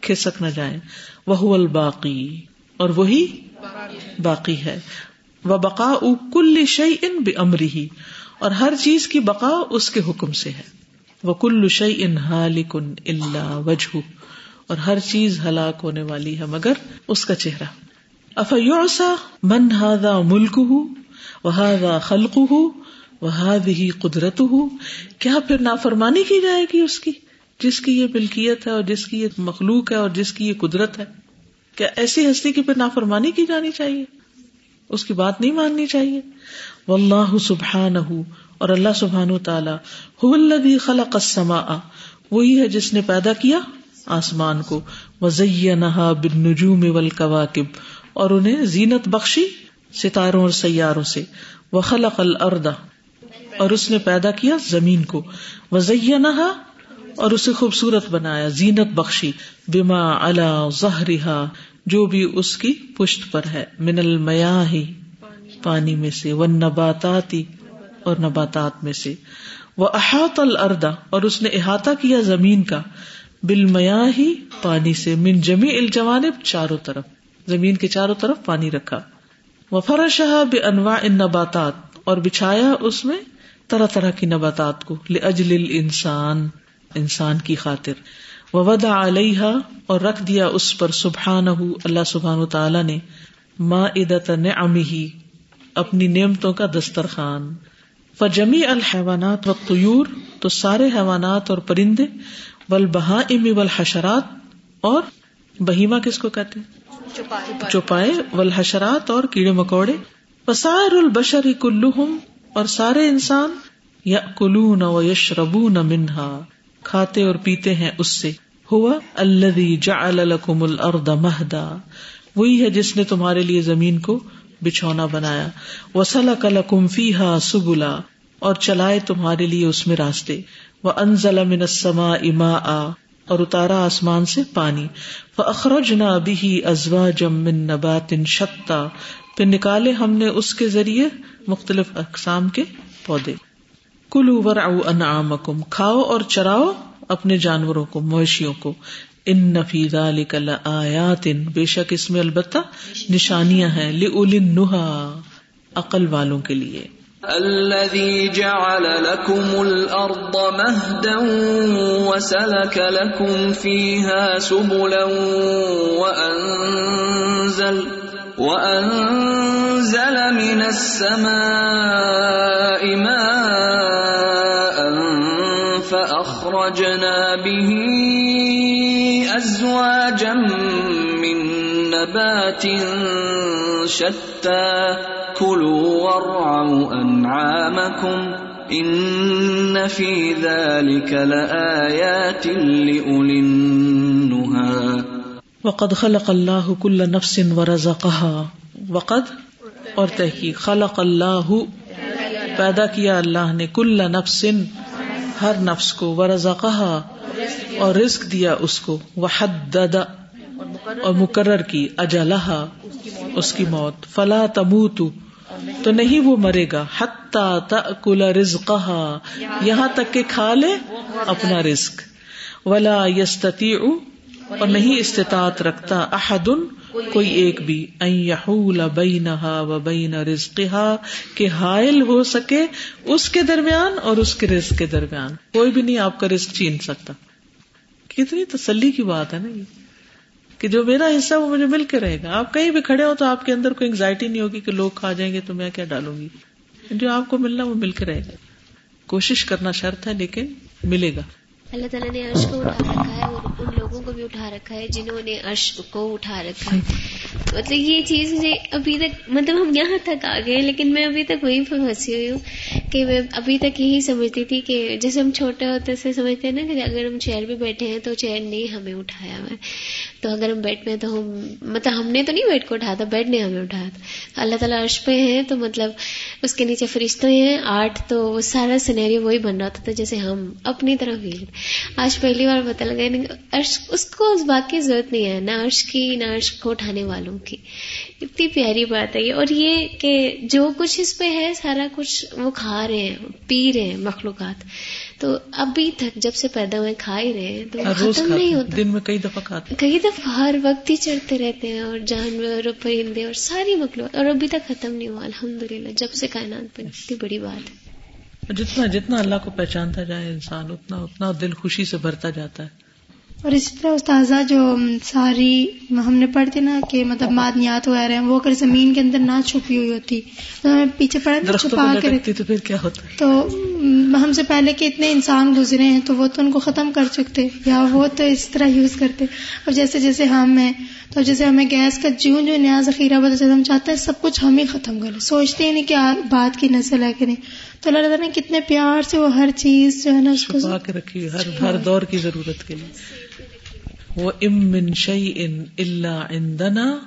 کھسک نہ جائیں۔ وہ الباقی۔ اور وہی باقی ہے۔ وہ بقا کل شعی ان بے امری ہی اور ہر چیز کی بقا اس کے حکم سے ہے۔ وہ کل شعی ان ہالکن اللہ وجہ اور ہر چیز ہلاک ہونے والی ہے مگر اس کا چہرہ۔ افیوسا من ہادا ملک ہوں وہ خلق ہوں وہ ہی قدرت ہوں کیا پھر نافرمانی کی جائے گی اس کی؟ جس کی یہ ملکیت ہے اور جس کی یہ مخلوق ہے اور جس کی یہ قدرت ہے۔ کیا ایسی ہستی کی پھر نافرمانی کی جانی چاہیے؟ اس کی بات نہیں ماننی چاہیے۔ و اللہ سبحان اور اللہ سبحان تعالیٰ خلق وہی ہے جس نے پیدا کیا آسمان کو، وزینہا بالنجوم والکواکب، اور انہیں زینت بخشی ستاروں اور سیاروں سے، وخلق الارض، اور اس نے پیدا کیا زمین کو، وزینہا، اور اسے خوبصورت بنایا، زینت بخشی، بما علا ظہرہا، جو بھی اس کی پشت پر ہے، من المیاہ پانی میں سے وہ نباتاتی اور نباتات میں سے۔ وہ احاط الردا اور اس نے احاطہ کیا زمین کا۔ بل ہی پانی سے، من جمی الجوانب، چاروں طرف۔ زمین کے چاروں طرف پانی رکھا۔ وہ فرشہ بے انواع ان نباتات اور بچھایا اس میں طرح طرح کی نباتات کو۔ اجل انسان انسان کی خاطر۔ وہ ودا علیہ اور رکھ دیا اس پر۔ سبحان اللہ سبحان تعالی نے۔ ماں ادت نعمہ اپنی نعمتوں کا دسترخوان۔ فجمی الحیوانات و قیور تو سارے حیوانات اور پرندے بل بہا ام ول حشرات اور بہیما کس کو کہتے چوپائے۔ ول حشرات اور کیڑے مکوڑے۔ وسائر البشر کلوہم اور سارے انسان یا کلون و یشربون منہا کھاتے اور پیتے ہیں اس سے۔ ہوا الذي جعل لكم الارض مہدا وہی ہے جس نے تمہارے لیے زمین کو بچھونا بنایا۔ وسلا کل کمفی ہا سبلا، اور چلائے تمہارے لیے اس میں راستے۔ وہ انزل منسما اما اور اتارا آسمان سے پانی۔ وہ اخرج نہ ابھی ازوا جم من نبات شتا۔ پھر نکالے ہم نے اس کے ذریعے مختلف اقسام کے پودے۔ کلو ور او کھاؤ اور چراؤ اپنے جانوروں کو، مویشیوں کو۔ ان نفیز آیات ان بے شک اس میں البتہ نشانیاں ہیں لنحا عقل والوں کے لیے۔ الذي جعل لكم الارض مهدا وسلك لكم فيها سبلا وانزل وانزل من السماء ماء فاخرجنا به أزواجا من نبات شتى. كلوا وارعوا أنعامكم إن في ذلك لآيات لأولي النهى. وقد خلق اللہ کل نفس ورزقها. وقد اور تحقیق. خلق اللہ پیدا کیا اللہ نے کل نفس ہر نفس کو ورزقها اور رزق دیا اس کو، وحدد اور مقرر کی اجلہا، اس کی موت۔ فلا تموت تو نہیں وہ مرے گا۔ حتی تأکل رزقها یہاں تک کہ کھا لے اپنا رزق۔ ولا یستطیع اور نہیں استطاعت رکھتا احد کوئی ایک بھی، ان یحول بینہا و بین رزقها کہ حائل ہو سکے اس کے درمیان اور اس کے رزق کے درمیان۔ کوئی بھی نہیں آپ کا رزق چھین سکتا۔ کتنی تسلی کی بات ہے نا یہ۔ کہ جو میرا حصہ وہ مجھے مل کے رہے گا۔ آپ کہیں بھی کھڑے ہو تو آپ کے اندر کوئی انگزائٹی نہیں ہوگی کہ لوگ کھا جائیں گے تو میں کیا ڈالوں گی۔ جو آپ کو ملنا وہ مل کے رہے گا۔ کوشش کرنا شرط ہے لیکن ملے گا۔ اللہ تعالیٰ نے عرش کو اٹھا رکھا ہے اور ان لوگوں کو بھی اٹھا رکھا ہے، جنہوں نے عرش کو اٹھا رکھا ہے۔ مطلب یہ چیز مجھے ابھی تک مطلب ہم یہاں تک آ گئے لیکن میں ابھی تک وہیں پہ پھنسی ہوئی ہوں کہ میں ابھی تک یہی سمجھتی تھی کہ جیسے ہم چھوٹے ہوتے سے سمجھتے ہیں نا کہ اگر ہم چیئر پہ بیٹھے ہیں تو چیئر نے ہمیں اٹھایا ہوا ہے۔ تو اگر ہم بیڈ میں تو ہم مطلب ہم نے تو نہیں بیڈ کو اٹھایا تھا بیڈ نے ہمیں اٹھایا تھا۔ اللہ تعالیٰ عرش پہ ہیں تو مطلب اس کے نیچے فرشتے ہیں، آٹھ تو وہ سارا سینیری وہی بن رہا تھا، جیسے ہم اپنی طرف فیل آج پہلی بار پتہ لگا یعنی عرش اس کو اس بات کی ضرورت نہیں ہے نہ عرش کی نہ عرش کو اٹھانے والوں کی۔ اتنی پیاری بات ہے یہ۔ اور یہ کہ جو کچھ اس پہ ہے سارا کچھ وہ کھا رہے ہیں پی رہے ہیں مخلوقات۔ تو ابھی تک جب سے پیدا ہوئے کھا ہی رہے ہیں تو ختم نہیں ہیں، ہوتا۔ دن میں کئی دفعہ کھاتے کئی دفعہ ہر وقت ہی چڑھتے رہتے ہیں اور جانور اور پرندے اور ساری مخلوق اور ابھی تک ختم نہیں ہوا الحمد للہ جب سے کائنات بنی اتنی بڑی بات ہے۔ جتنا جتنا اللہ کو پہچانتا جائے انسان اتنا اتنا دل خوشی سے بھرتا جاتا ہے۔ اور اسی طرح استاذہ جو ساری ہم نے پڑھتے نا کہ مطلب معدنیات وغیرہ ہیں وہ اگر زمین کے اندر نہ چھپی ہوئی ہوتی تو ہمیں پیچھے پڑا درختوں چھپا کے لٹکتی تو پھر کیا ہوتا؟ تو ہم سے پہلے کے اتنے انسان گزرے ہیں تو وہ تو ان کو ختم کر چکتے یا وہ تو اس طرح یوز کرتے۔ اور جیسے جیسے ہم ہیں تو جیسے ہمیں گیس کا جوں جو نیا ذخیرہ بدل جاتا ہم چاہتے ہیں سب کچھ ہم ہی ختم کریں سوچتے ہی نہیں کہ بعد کی نسل ہے کہ نہیں۔ تو اللہ تعالیٰ نے کتنے پیار سے وہ ہر چیز جو ہے نا اس کو رکھی ہر ہر دور کی ضرورت کے لیے۔ وہ شعی ان اللہ عندنا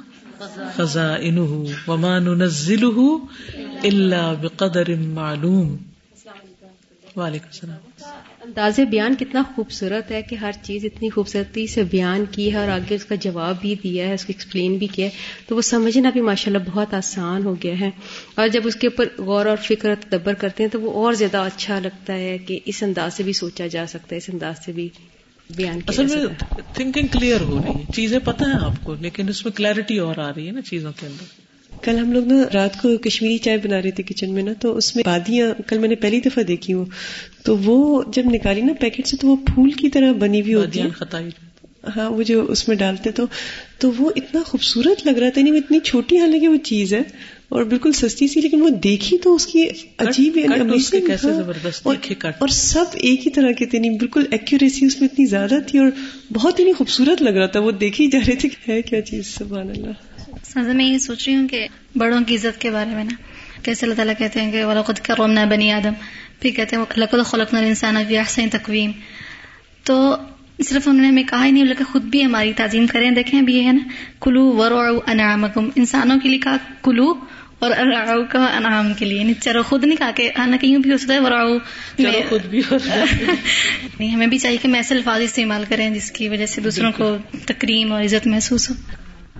خزائنه وما ننزله الا بقدر معلوم۔ وعلیکم السلام۔ انداز بیان کتنا خوبصورت ہے کہ ہر چیز اتنی خوبصورتی سے بیان کی ہے اور آگے اس کا جواب بھی دیا ہے، اس کو ایکسپلین بھی کیا ہے۔ تو وہ سمجھنا بھی ماشاءاللہ بہت آسان ہو گیا ہے۔ اور جب اس کے اوپر غور اور فکر تدبر کرتے ہیں تو وہ اور زیادہ اچھا لگتا ہے کہ اس انداز سے بھی سوچا جا سکتا ہے، اس انداز سے بھی۔ بیان اصل میں تھنکنگ کلیئر ہو رہی ہے۔ چیزیں پتہ ہیں آپ کو لیکن اس میں کلیئرٹی اور آ رہی ہے نا چیزوں کے اندر۔ کل ہم لوگ نا رات کو کشمیری چائے بنا رہے تھے کچن میں نا تو اس میں بادیاں کل میں نے پہلی دفعہ دیکھی ہوں تو وہ جب نکالی نا پیکٹ سے تو وہ پھول کی طرح بنی ہوئی ہوتی ہے۔ ہاں وہ جو اس میں ڈالتے تو تو وہ اتنا خوبصورت لگ رہا تھا نہیں وہ اتنی چھوٹی حالانکہ وہ چیز ہے۔ اور بالکل سستی سی لیکن وہ دیکھی تو اس کی عجیب اور- سب ایک ہی طرح کے تھے نہیں بالکل ایکوریسی اس میں اتنی زیادہ تھی اور بہت ہی نہیں خوبصورت لگ رہا تھا۔ وہ دیکھی جا رہے تھے کہ ہے کیا چیز سبحان اللہ۔ سازا میں یہ سوچ رہی ہوں کہ بڑوں کی عزت کے بارے میں نا کیسے اللہ تعالیٰ کہتے ہیں کہ وَلَقَدْ كَرَّمْنَا بَنِي آدم پھر کہتے ہیں لَقَدْ خَلَقْنَا الْإِنسَانَ فِي أَحْسَنِ تَقْوِيمٍ۔ تو صرف انہوں نے ہمیں کہا ہی نہیں بلکہ خود بھی ہماری تعظیم کریں۔ دیکھیں ابھی یہ ہے نا کلو ورعو انعامکم انسانوں کے لیے کہا کلو اور ارعو کا انعام کے لیے یعنی چرو خود نہیں کہا کہ آنا کہیں بھی ہو سکتا ہے میں- خود بھی اور نہیں ہمیں بھی چاہیے کہ ہم ایسے الفاظ استعمال کریں جس کی وجہ سے دوسروں کو تکریم اور عزت محسوس ہو۔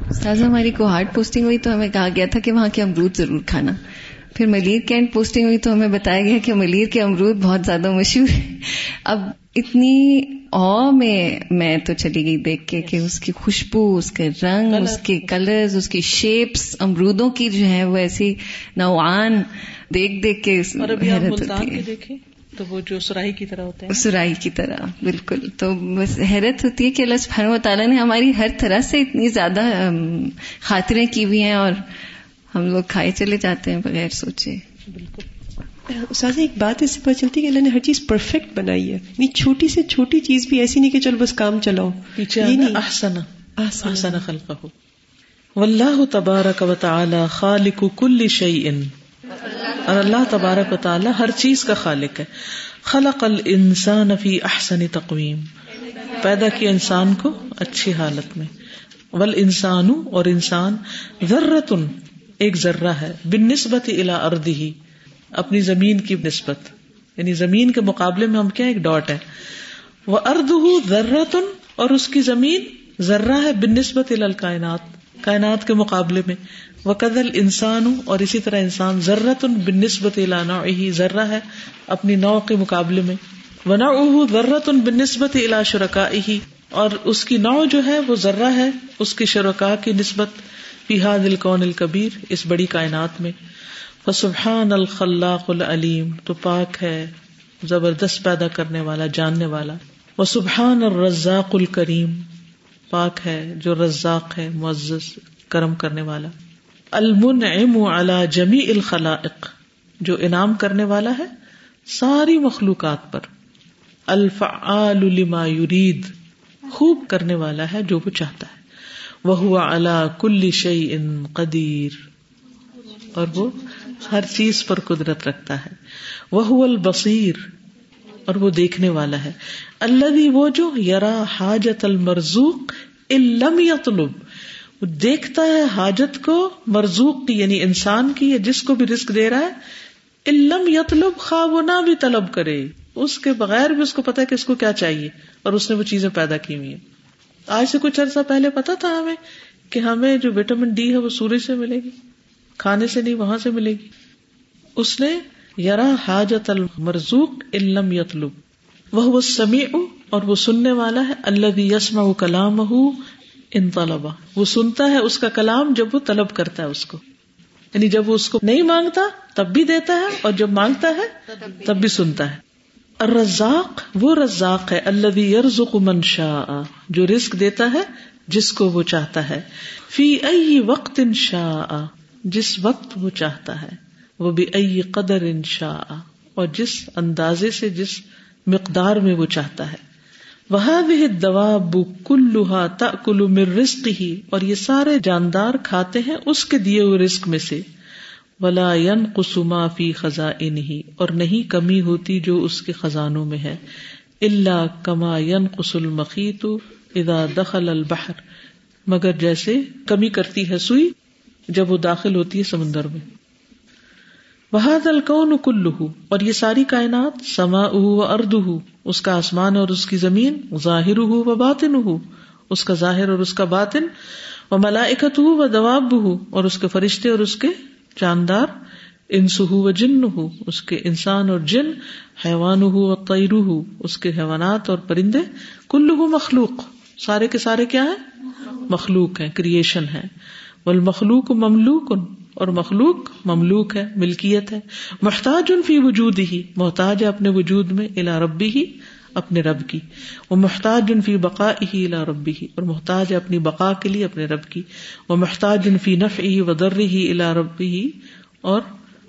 استاذہ ہماری کو ہارڈ پوسٹنگ ہوئی تو ہمیں کہا گیا تھا کہ وہاں کے امرود ضرور کھانا۔ پھر ملیر کینٹ پوسٹنگ ہوئی تو ہمیں بتایا گیا کہ ملیر کے امرود بہت زیادہ مشہور ہیں۔ اب اتنی او میں میں تو چلی گئی دیکھ کے کہ اس کی خوشبو اس کے رنگ اس کے کلرز اس کی شیپس امرودوں کی جو ہے وہ ایسی نوعان دیکھ دیکھ کے اور ابھی حیرت ملتان ہوتی کے ہے۔ دیکھیں تو وہ جو سراہی کی طرح ہوتے ہیں۔ سرائی کی طرح بالکل۔ تو بس حیرت ہوتی ہے کہ اللہ سبحانہ و تعالیٰ نے ہماری ہر طرح سے اتنی زیادہ خاطریں کی ہوئی ہیں اور ہم لوگ کھائے چلے جاتے ہیں بغیر سوچے۔ بالکل۔ استاذ ایک بات اس سے پتہ چلتی ہے کہ اللہ نے ہر چیز پرفیکٹ بنائی ہے۔ یعنی چھوٹی سے چھوٹی چیز بھی ایسی نہیں کہ چلو بس کام چلاؤ۔ نہیں۔ احسن خلقہ۔ واللہ تبارک و تعالی خالق کل شیء۔ اور اللہ تبارک و تعالی ہر چیز کا خالق ہے۔ خلق الانسان فی احسن تقویم۔ پیدا کیا انسان کو اچھی حالت میں۔ ول انسان اور انسان ذرۃ ایک ذرہ ہے۔ بن نسبت الا اردی اپنی زمین کی نسبت۔ یعنی زمین کے مقابلے میں ہم کیا ایک ڈاٹ ہے وہ ارد ذرتن اور اس کی زمین ذرہ ہے بن نسبت الکائنات کائنات کے مقابلے میں۔ وہ قدل انسان ہوں اور اسی طرح انسان ذرت بن نسبت ذرہ ہے اپنی نو کے مقابلے میں۔ ونا ذرت بن نسبت الا شرکا ہی اور اس کی نو جو ہے وہ ذرہ ہے اس کی شرکا کی نسبت۔ فیحا دل کون الکبیر اس بڑی کائنات میں۔ فسبحان الخلاق العلیم، تو پاک ہے، زبردست پیدا کرنے والا، جاننے والا۔ وہ سبحان الرزاق الکریم، پاک ہے جو رزاق ہے، معزز، کرم کرنے والا۔ المنعم على جمیع الخلائق، جو انعام کرنے والا ہے ساری مخلوقات پر۔ الفعال لما يريد خوب کرنے والا ہے جو وہ چاہتا ہے۔ وہ اللہ کل شعی ان قدیر۔ اور وہ ہر چیز پر قدرت رکھتا ہے۔ وہ البصیر، اور وہ دیکھنے والا ہے۔ اللہ وہ جو یرا حاجت المرزوق علم یطلب۔ وہ دیکھتا ہے حاجت کو، مرزوق کی یعنی انسان کی، یا جس کو بھی رسک دے رہا ہے۔ علم یطلب خواب نہ بھی طلب کرے۔ اس کے بغیر بھی اس کو پتا ہے کہ اس کو کیا چاہیے، اور اس نے وہ چیزیں پیدا کی ہوئی ہیں۔ آج سے کچھ عرصہ پہلے پتا تھا ہمیں کہ ہمیں جو وٹامن ڈی ہے وہ سورج سے ملے گی۔ کھانے سے نہیں، وہاں سے ملے گی۔ اس نے یرا حاجت المرزوق علم یتلب وہ سمیع اور وہ سننے والا ہے اللہ یسما کلام ان طلبا وہ سنتا ہے اس کا کلام جب وہ طلب کرتا ہے اس کو۔ یعنی جب وہ اس کو نہیں مانگتا، تب بھی دیتا ہے، اور جب مانگتا ہے، تب بھی سنتا ہے۔ الرزاق، وہ رزاق ہے اللہ یرزق من شاء۔ جو رزق دیتا ہے، جس کو وہ چاہتا ہے۔ فی ای وقت ان شاء۔ جس وقت وہ چاہتا ہے، وہ بھی ائی قدر ان شاء اور جس اندازے سے، جس مقدار میں وہ چاہتا ہے۔ وہ بھی دوا بو کلوہا تلو مر رسک ہی اور یہ سارے جاندار کھاتے ہیں اس کے دیے ہوئے رسک میں سے۔ ولا ین قسما فی خزاں اور نہیں کمی ہوتی جو اس کے خزانوں میں ہے۔ اللہ کما ین قسل مخیط ادا دخل البحر۔ مگر جیسے کمی کرتی ہے سوئی جب وہ داخل ہوتی ہے سمندر میں۔ بحاد الکون کلو اور یہ ساری کائنات سما و ارد ہو اس کا آسمان اور اس کی زمین ظاہر ہو و باطن ہو اس کا ظاہر اور اس کا باطن و ملائکت ہو و دواب ہو اور اس کے فرشتے اور اس کے جاندار انسو و جن ہو اس کے انسان اور جن حیوان ہو اور تیرو ہو اس کے حیوانات اور پرندے کلو مخلوق۔ سارے کے سارے کیا ہے مخلوق ہے کریشن ہے والمخلوق مملوک اور مخلوق مملوک ہے، ملکیت ہے۔ محتاج ان فی وجود ہی محتاج ہے اپنے وجود میں الا ربی ہی اپنے رب کی۔ وہ محتاج ان فی بقا ہی الا ربی ہی اور محتاج ہے اپنی بقا کے لیے، اپنے رب کی۔ وہ محتاج ان فی نف ہی ودر ہی الا ربی ہی اور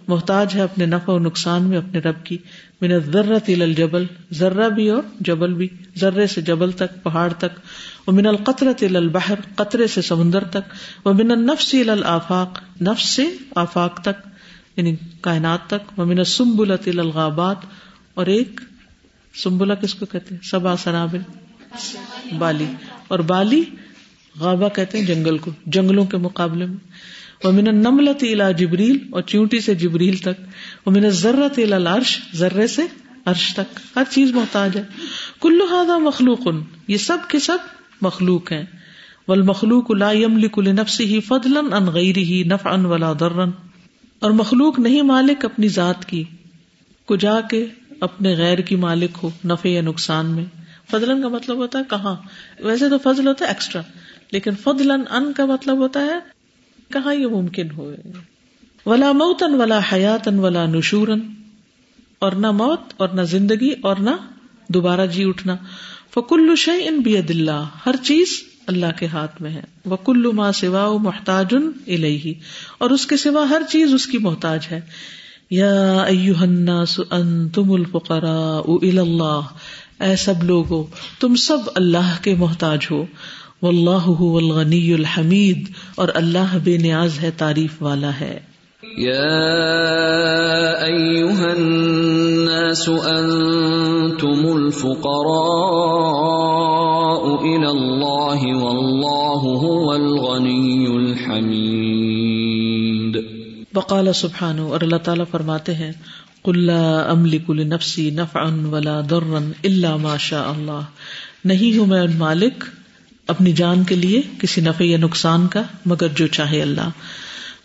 محتاج ہے اپنے نفع و نقصان میں اپنے رب کی۔ من ذرت الجبل، ذرہ بھی اور جبل بھی، ذرے سے جبل تک، پہاڑ تک۔ وہ من القطرت البحر، قطرے سے سمندر تک۔ وہ من النفس الافاق نفس سے آفاق تک یعنی کائنات تک۔ وہ من سمبلت الغابات، اور ایک سمبلا کس کو کہتے ہیں؟ سبا سنابل۔ بالی۔ اور بالی غابہ کہتے ہیں جنگل کو، جنگلوں کے مقابلے میں۔ وہ من نملت جبریل اور چیونٹی سے جبریل تک۔ وہ من ضرت الارش ذرے سے عرش تک۔ ہر چیز محتاج ہے۔ کلو ہادا مخلوق، یہ سب کے سب مخلوق ہیں۔ ول مخلوق لا يملك لنفسه فضلا عن غيره نفعا ولا ضرا۔ اور مخلوق نہیں مالک اپنی ذات کی۔ کو جا کے اپنے غیر کی مالک ہو، نفع یا نقصان میں۔ فضلن کا مطلب ہوتا ہے کہاں۔ ویسے تو فضل ہوتا ہے ایکسٹرا لیکن فضلن ان کا مطلب ہوتا ہے کہاں یہ ممکن ہو ولا موتن ولا حیاتن ولا نشورن اور نہ موت اور نہ زندگی اور نہ دوبارہ جی اٹھنا۔ فکل شعی ان بید اللہ، ہر چیز اللہ کے ہاتھ میں ہے۔ وہ کلو ماں سوا محتاج الہی اور اس کے سوا ہر چیز اس کی محتاج ہے۔ یا ایوہ الناس انتم الفقراء الى اللہ، اے سب لوگو، تم سب اللہ کے محتاج ہو۔ واللہ هو الغنی الحمید اور اللہ بے نیاز ہے تعریف والا ہے۔ يا أيها الناس أنتم الفقراء إلى الله والله هو الغني الحميد وقال سبحانه اور اللہ تعالیٰ فرماتے ہیں قل لا املك لنفسي نفعا ولا ضرا الا ما شاء اللہ۔ نہیں ہوں میں مالک اپنی جان کے لیے کسی نفع یا نقصان کا، مگر جو چاہے اللہ۔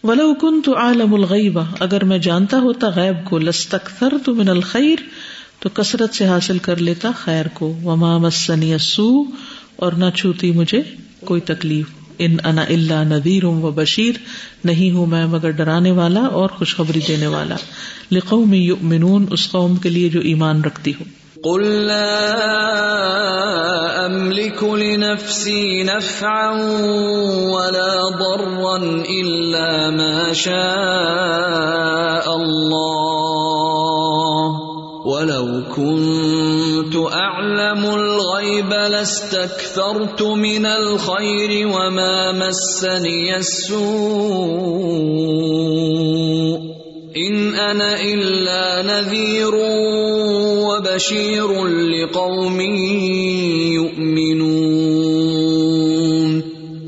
ولو كنت عالم الغیب اگر میں جانتا ہوتا غیب کو لستکثرت من الخیر تو کثرت سے حاصل کر لیتا خیر کو۔ وما مسنی السوء، اور نہ چھوتی مجھے کوئی تکلیف۔ ان انا الا نذیر و بشیر نہیں ہوں میں مگر ڈرانے والا اور خوشخبری دینے والا۔ لقوم یؤمنون اس قوم کے لیے جو ایمان رکھتی ہو۔ قل لا أملك لنفسي نفعا ولا ضرا إلا ما شاء الله ولو كنت أعلم الغيب لاستكثرت من الخير وما مسني السوء إن أنا إلا نذير وبشير لقوم يؤمنون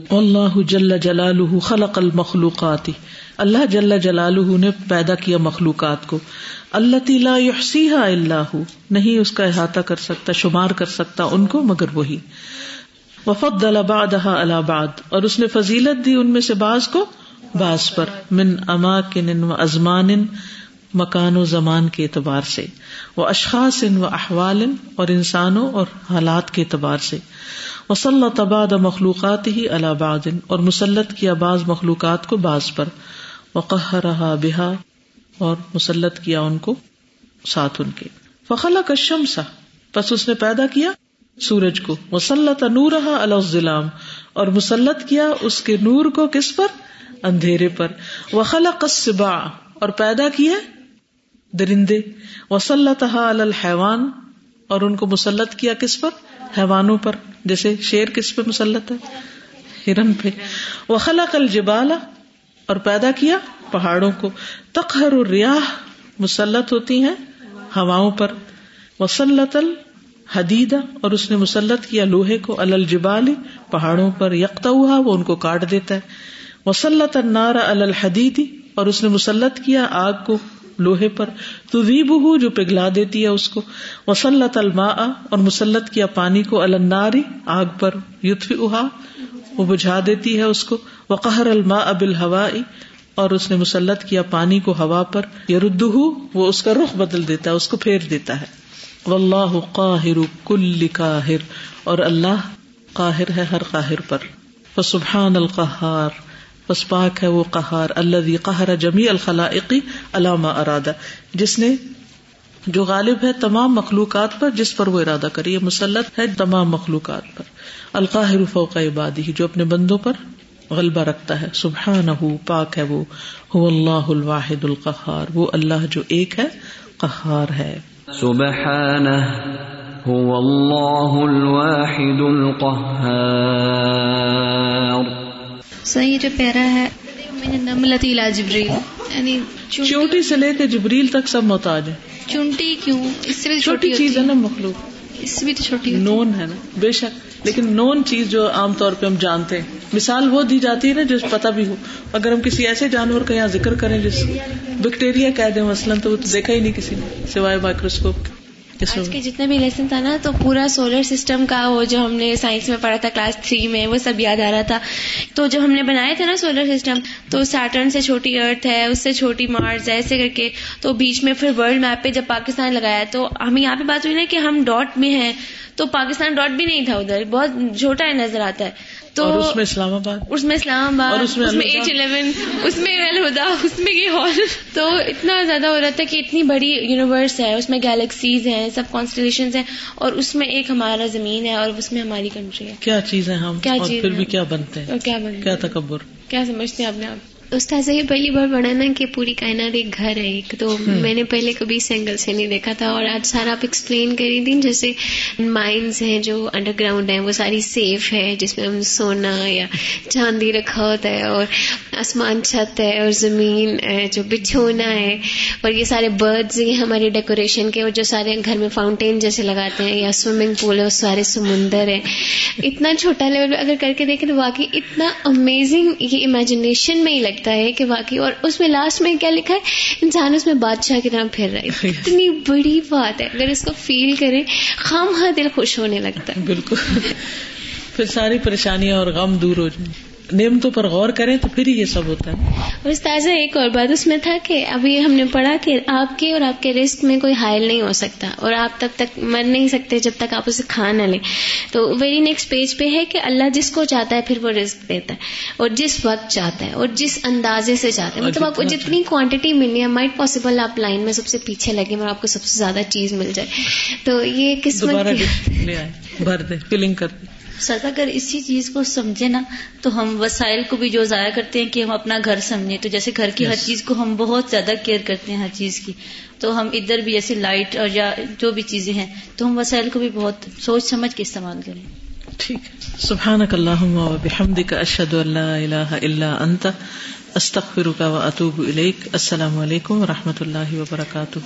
اللہ جل جلالہ خلق المخلوقات۔ اللہ جل جلالہ نے پیدا کیا مخلوقات کو۔ اللہ لا یحصیہا الا ہو۔ نہیں اس کا احاطہ کر سکتا، شمار کر سکتا ان کو، مگر وہی۔ وفضل بعدها على بعد۔ اور اس نے فضیلت دی ان میں سے بعض کو، بعض پر۔ من اماکن و ازمان۔ مکان و زمان کے اعتبار سے وہ اشخاص ان و احوال اور انسانوں اور حالات کے اعتبار سے۔ وصل تباد مخلوقات ہی اللہ اور مسلط کیا بعض مخلوقات کو بعض پر۔ وقہ رہا بحا اور مسلط کیا ان کو ساتھ ان کے۔ فخلا کشم سا بس اس نے پیدا کیا سورج کو۔ مسلط نور الظلام، اور مسلط کیا اس کے نور کو کس پر؟ اندھیرے پر۔ وخلا قصبا اور پیدا کیا درندے۔ وسلط الحیوان اور ان کو مسلط کیا کس پر؟ حیوانوں پر۔ جیسے شیر کس پہ مسلط ہے؟ ہرن پہ۔ وخلا کل جبالا اور پیدا کیا؟ پہاڑوں کو۔ تخر ریاح مسلط ہوتی ہیں ہواؤں پر۔ وسلط الحدیدہ اور اس نے مسلط کیا لوہے کو۔ الجبال۔ پہاڑوں پر۔ یکتا ہوا وہ ان کو کاٹ دیتا ہے۔ وسلط النار الحدیدی اور اس نے مسلط کیا آگ کو۔ لوہے پر تو وی بہو جو پگھلا دیتی ہے اس کو۔ وسلط الما اور مسلط کیا پانی کو الناری آگ پر یوتھ اہا وہ بجھا دیتی ہے اس کو۔ وقہر الما اب الہوا اور اس نے مسلط کیا پانی کو ہوا پر۔ یرد وہ اس کا رخ بدل دیتا ہے، اس کو پھیر دیتا ہے۔ واللہ قاہر کل قاہر اور اللہ قاہر ہے ہر قاہر پر۔ فسبحان القہار۔ بس پاک ہے وہ قہار اللہ قہر جمی الخلاقی علامہ ارادہ جس نے جو غالب ہے تمام مخلوقات پر، جس پر وہ ارادہ کری یہ مسلط ہے تمام مخلوقات پر۔ القاہر فوق عبادی جو اپنے بندوں پر غلبہ رکھتا ہے۔ سبحان پاک ہے وہ۔ ہو اللہ الواحد القہار، وہ اللہ جو ایک ہے، قہار ہے۔ سبحان هو اللہ الواحد القہار۔ سو یہ جو پیرا ہے نملتی لا جبریل۔ یعنی چونٹی سے لے کے جبریل تک سب محتاج ہے چونٹی کیوں؟ اس سے بھی چھوٹی چیز ہے نا مخلوق۔ اس سے بھی تو چھوٹی نون ہے نا بے شک۔ لیکن نون چیز جو عام طور پہ ہم جانتے ہیں۔ مثال وہ دی جاتی ہے نا جو پتا بھی ہو۔ اگر ہم کسی ایسے جانور کا یہاں ذکر کریں جس بیکٹیریا کہہ دیں مثلاً تو وہ تو دیکھا ہی نہیں کسی نے سوائے مائکروسکوپ کے۔ آج کے جتنے بھی لیسن تھا نا تو پورا سولر سسٹم کا وہ جو ہم نے سائنس میں پڑھا تھا کلاس تھری میں وہ سب یاد آ رہا تھا۔ تو جب ہم نے بنایا تھا نا سولر سسٹم تو سیٹرن سے چھوٹی ارتھ ہے اس سے چھوٹی مارس ہے ایسے کر کے۔ تو بیچ میں پھر ورلڈ میپ پہ جب پاکستان لگایا تو ہمیں یہاں پہ بات ہوئی نا کہ ہم ڈاٹ میں ہیں۔ تو پاکستان ڈاٹ بھی نہیں تھا ادھر بہت چھوٹا نظر آتا ہے۔ تو اور اس میں اسلام آباد۔ اس میں اسلام آباد اس میں۔ ایچ الیون اس میں الہدا اس میں یہ ہال۔ تو اتنا زیادہ ہو رہا تھا کہ اتنی بڑی یونیورس ہے اس میں گیلیکسیز ہیں سب کانسٹلیشن ہیں اور اس میں ایک ہمارا زمین ہے اور اس میں ہماری کنٹری ہے۔ کیا چیز ہے ہم؟ کیا چیز پھر؟ بھی کیا بنتے ہیں؟ کیا بن کیا تکبر؟ کیا سمجھتے ہیں اپنے آپ؟ استاذ یہ پہلی بار پڑھا نا کہ پوری کائنات ایک گھر ہے ایک تو میں نے پہلے کبھی اس اینگل سے نہیں دیکھا تھا اور آج سارا آپ ایکسپلین کری تھی جیسے مائنز ہیں جو انڈر گراؤنڈ ہیں وہ ساری سیف ہے جس میں ہم سونا یا چاندی رکھا ہوتا ہے اور آسمان چھت ہے اور زمین ہے جو بچھونا ہے۔ اور یہ سارے برڈز یہ ہماری ڈیکوریشن کے اور جو سارے گھر میں فاؤنٹین جیسے لگاتے ہیں یا سوئمنگ پول ہے وہ سارے سمندر ہے اتنا چھوٹا لیول اگر کر کے دیکھیں تو واقعی اتنا امیزنگ یہ امیجنیشن میں ہی لگتا ہے کہ واقعی اور اس میں لاسٹ میں کیا لکھا ہے؟ انسان اس میں بادشاہ کی طرح پھر رہا ہے۔ اتنی بڑی بات ہے۔ اگر اس کو فیل کرے خام ہاں دل خوش ہونے لگتا ہے۔ بالکل۔ پھر ساری پریشانیاں اور غم دور ہو جائیں نعمتوں پر غور کریں تو پھر ہی یہ سب ہوتا ہے۔ استاذہ ایک اور بات اس میں تھا کہ ابھی ہم نے پڑھا کہ آپ کے اور آپ کے رسک میں کوئی حائل نہیں ہو سکتا اور آپ تب تک مر نہیں سکتے جب تک آپ اسے کھا نہ لیں۔ تو ویری نیکسٹ پیج پہ ہے کہ اللہ جس کو چاہتا ہے پھر وہ رسک دیتا ہے اور جس وقت چاہتا ہے اور جس اندازے سے چاہتا ہے۔ مطلب آپ کو جتنی کوانٹٹی ملنی ہے مائٹ پاسبل آپ لائن میں سب سے پیچھے لگے اور آپ کو سب سے زیادہ چیز مل جائے۔ تو یہ قسمت بھر دے فلنگ کر دے۔ سر اگر اسی چیز کو سمجھے نا تو ہم وسائل کو بھی جو ضائع کرتے ہیں کہ ہم اپنا گھر سمجھیں۔ تو جیسے گھر کی ہر Yes. چیز کو ہم بہت زیادہ کیئر کرتے ہیں ہر چیز کی۔ تو ہم ادھر بھی جیسے لائٹ اور یا جو بھی چیزیں ہیں تو ہم وسائل کو بھی بہت سوچ سمجھ کے استعمال کریں۔ ٹھیک ہے۔ سبحانک اللہم و بحمدک اشہد ان لا الہ الا انت استغفرک و اتوب الیک۔ السلام علیکم و رحمۃ اللہ وبرکاتہ۔